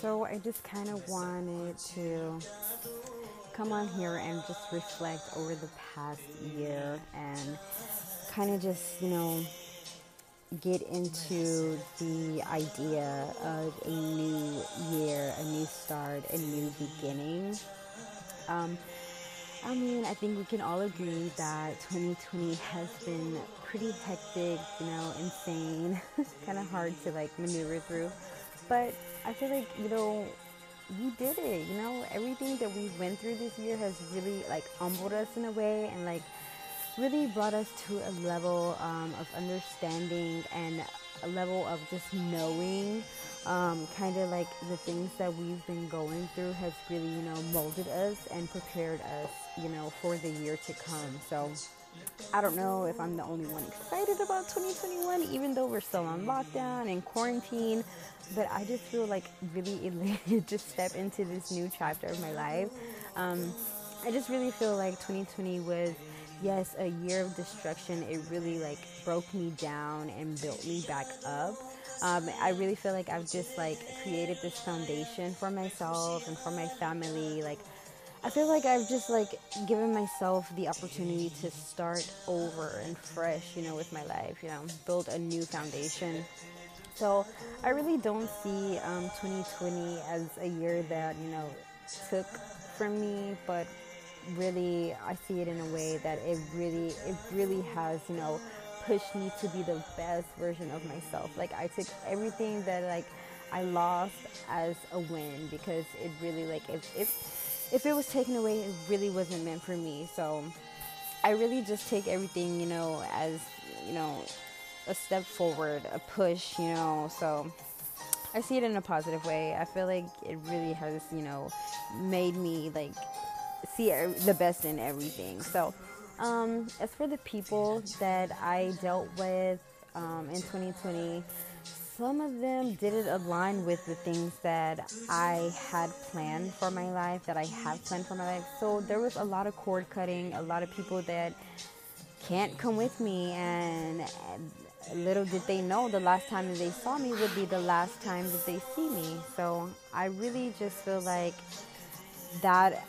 so I just kind of wanted to come on here and just reflect over the past year and kind of just, you know, get into the idea of a new year, a new start, a new beginning. Um, I mean, I think we can all agree that 2020 has been pretty hectic, you know, insane, kind of hard to like maneuver through. But I feel like, you know, we did it, you know, everything that we went through this year has really like humbled us in a way and like really brought us to a level um, of understanding and a level of just knowing um, kind of like the things that we've been going through has really you know molded us and prepared us you know for the year to come. So I don't know if I'm the only one excited about 2021, even though we're still on lockdown and quarantine. But I just feel like really elated to step into this new chapter of my life. Um, I just really feel like 2020 was yes, a year of destruction. It really like broke me down and built me back up. Um, I really feel like I've just like created this foundation for myself and for my family. Like, I feel like I've just like given myself the opportunity to start over and fresh, you know, with my life, you know, build a new foundation. So I really don't see um, 2020 as a year that, you know, took from me, but really I see it in a way that it really it really has you know pushed me to be the best version of myself like I took everything that like I lost as a win because it really like if if if it was taken away it really wasn't meant for me. So I really just take everything you know as you know a step forward a push you know. So I see it in a positive way. I feel like it really has you know made me like see the best in everything. So, um, as for the people that I dealt with um, in 2020, some of them didn't align with the things that I had planned for my life, that I have planned for my life. So there was a lot of cord cutting, a lot of people that can't come with me, and little did they know the last time that they saw me would be the last time that they see me. So I really just feel like that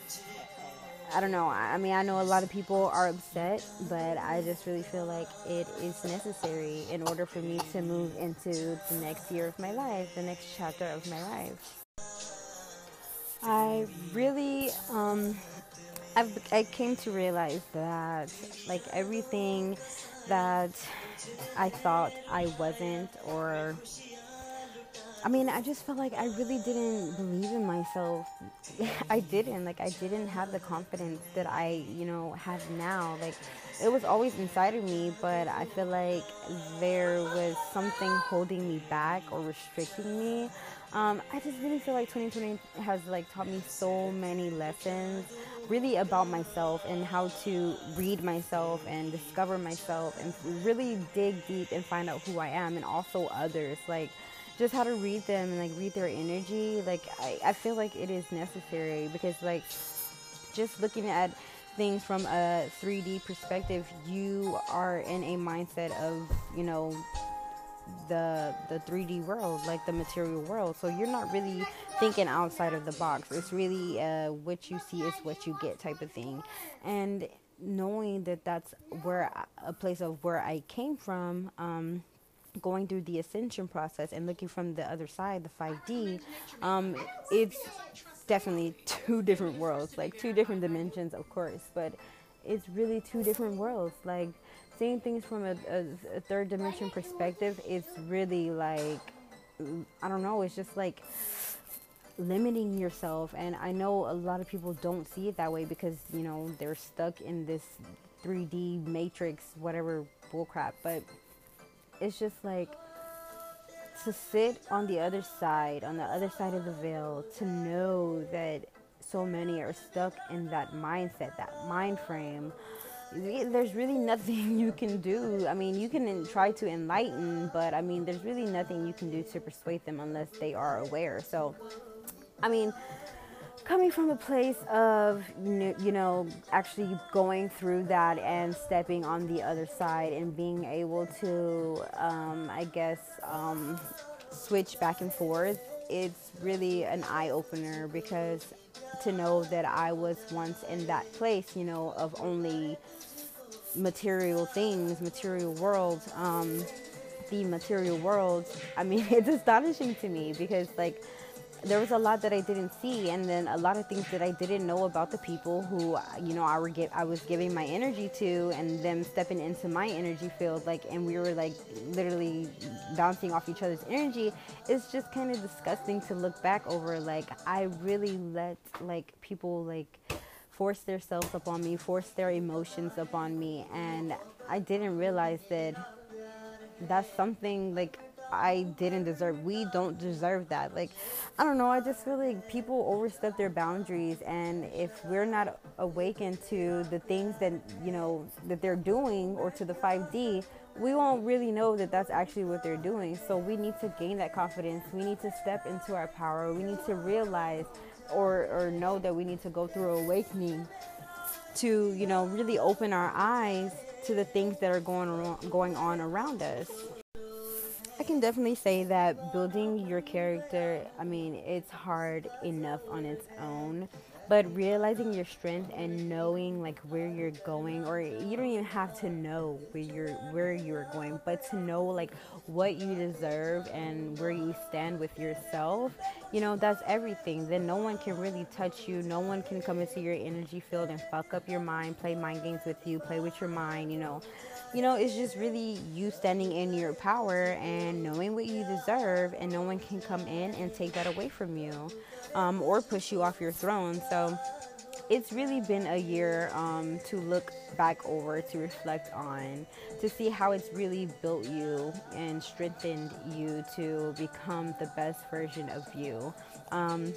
I don't know. I mean, I know a lot of people are upset, but I just really feel like it is necessary in order for me to move into the next year of my life, the next chapter of my life. I really, um, I've, I came to realize that, like, everything that I thought I wasn't or I mean, I just felt like I really didn't believe in myself. I didn't. Like, I didn't have the confidence that I, you know, have now. Like, it was always inside of me, but I feel like there was something holding me back or restricting me. Um, I just really feel like 2020 has like taught me so many lessons, really about myself and how to read myself and discover myself and really dig deep and find out who I am and also others. Like just how to read them and like read their energy like I, I feel like it is necessary because like just looking at things from a 3d perspective you are in a mindset of you know the the 3d world like the material world. So you're not really thinking outside of the box. It's really uh, what you see is what you get type of thing. And knowing that that's where a place of where i came from um, going through the ascension process and looking from the other side, the 5D, um, it's definitely two different worlds, like two different dimensions, of course, but it's really two different worlds. Like seeing things from a, a, a third dimension perspective, it's really like, I don't know, it's just like limiting yourself. And I know a lot of people don't see it that way because, you know, they're stuck in this 3D matrix, whatever bullcrap. But it's just like to sit on the other side, on the other side of the veil, to know that so many are stuck in that mindset, that mind frame. There's really nothing you can do. I mean, you can try to enlighten, but I mean, there's really nothing you can do to persuade them unless they are aware. So, I mean, coming from a place of you know actually going through that and stepping on the other side and being able to um, i guess um, switch back and forth it's really an eye opener because to know that I was once in that place, you know, of only material things, material world, um, the material world. I mean, it's astonishing to me because, like, there was a lot that I didn't see, and then a lot of things that I didn't know about the people who, you know, I were I was giving my energy to, and them stepping into my energy field, like, and we were like literally bouncing off each other's energy. It's just kind of disgusting to look back over. Like, I really let like people like force themselves upon me, force their emotions upon me, and I didn't realize that that's something like I didn't deserve. We don't deserve that. Like, I don't know. I just feel like people overstep their boundaries, and if we're not awakened to the things that you know that they're doing or to the 5D, we won't really know that that's actually what they're doing. So we need to gain that confidence. We need to step into our power. We need to realize or or know that we need to go through awakening to you know really open our eyes to the things that are going on, going on around us. I can definitely say that building your character, I mean, it's hard enough on its own, but realizing your strength and knowing like where you're going or you don't even have to know where you're where you're going, but to know like what you deserve and where you stand with yourself, you know, that's everything. Then no one can really touch you. No one can come into your energy field and fuck up your mind, play mind games with you, play with your mind, you know you know, it's just really you standing in your power and knowing what you deserve, and no one can come in and take that away from you um, or push you off your throne. So it's really been a year um, to look back over, to reflect on, to see how it's really built you and strengthened you to become the best version of you. Um,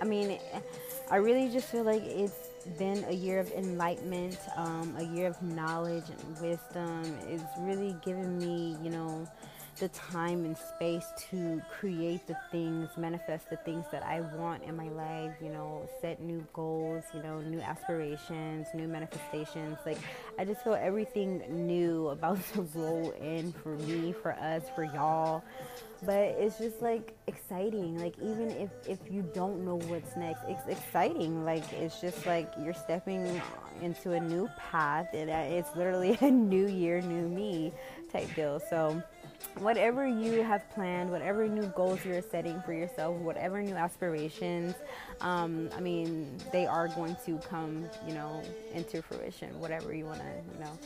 I mean, I really just feel like it's been a year of enlightenment, um, a year of knowledge and wisdom. It's really given me, you know, the time and space to create the things, manifest the things that I want in my life, you know, set new goals, you know, new aspirations, new manifestations. Like, I just feel everything new about to roll in for me, for us, for y'all. But it's just like exciting. Like, even if, if you don't know what's next, it's exciting. Like, it's just like you're stepping into a new path, and uh, it's literally a new year, new me type deal. So, whatever you have planned, whatever new goals you're setting for yourself, whatever new aspirations, um, I mean, they are going to come, you know, into fruition, whatever you want to, you know.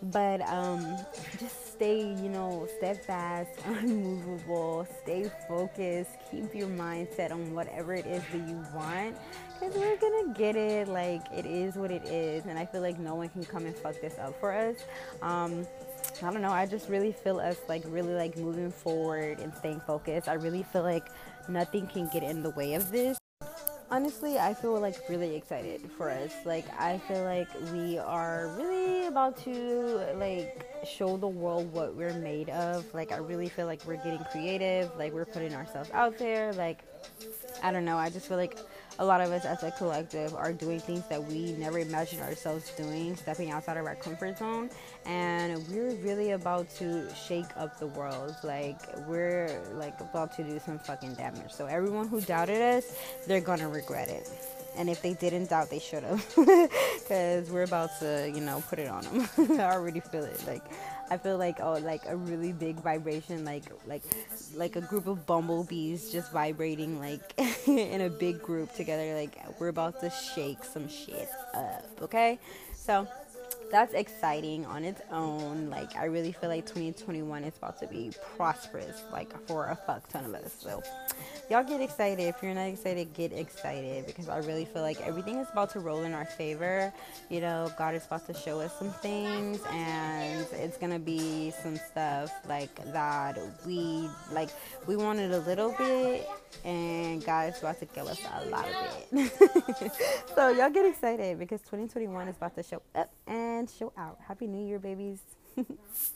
But um, just stay, you know, steadfast, unmovable, stay focused, keep your mindset on whatever it is that you want. Because we're gonna get it, like, it is what it is. And I feel like no one can come and fuck this up for us. Um, I don't know. I just really feel us like really like moving forward and staying focused. I really feel like nothing can get in the way of this. Honestly, I feel like really excited for us. Like I feel like we are really about to like show the world what we're made of. Like I really feel like we're getting creative, like we're putting ourselves out there. Like I don't know, I just feel like a lot of us as a collective are doing things that we never imagined ourselves doing, stepping outside of our comfort zone. And we're really about to shake up the world. Like, we're like about to do some fucking damage. So, everyone who doubted us, they're gonna regret it. And if they didn't doubt, they should have. Because we're about to, you know, put it on them. I already feel it. Like, I feel like oh like a really big vibration like like like a group of bumblebees just vibrating like in a big group together like we're about to shake some shit up okay so that's exciting on its own like I really feel like 2021 is about to be prosperous like for a fuck ton of us so y'all get excited. If you're not excited, get excited because I really feel like everything is about to roll in our favor. You know, God is about to show us some things, and it's gonna be some stuff like that we like. We wanted a little bit, and God is about to give us a lot of it. so y'all get excited because 2021 is about to show up and show out. Happy New Year, babies.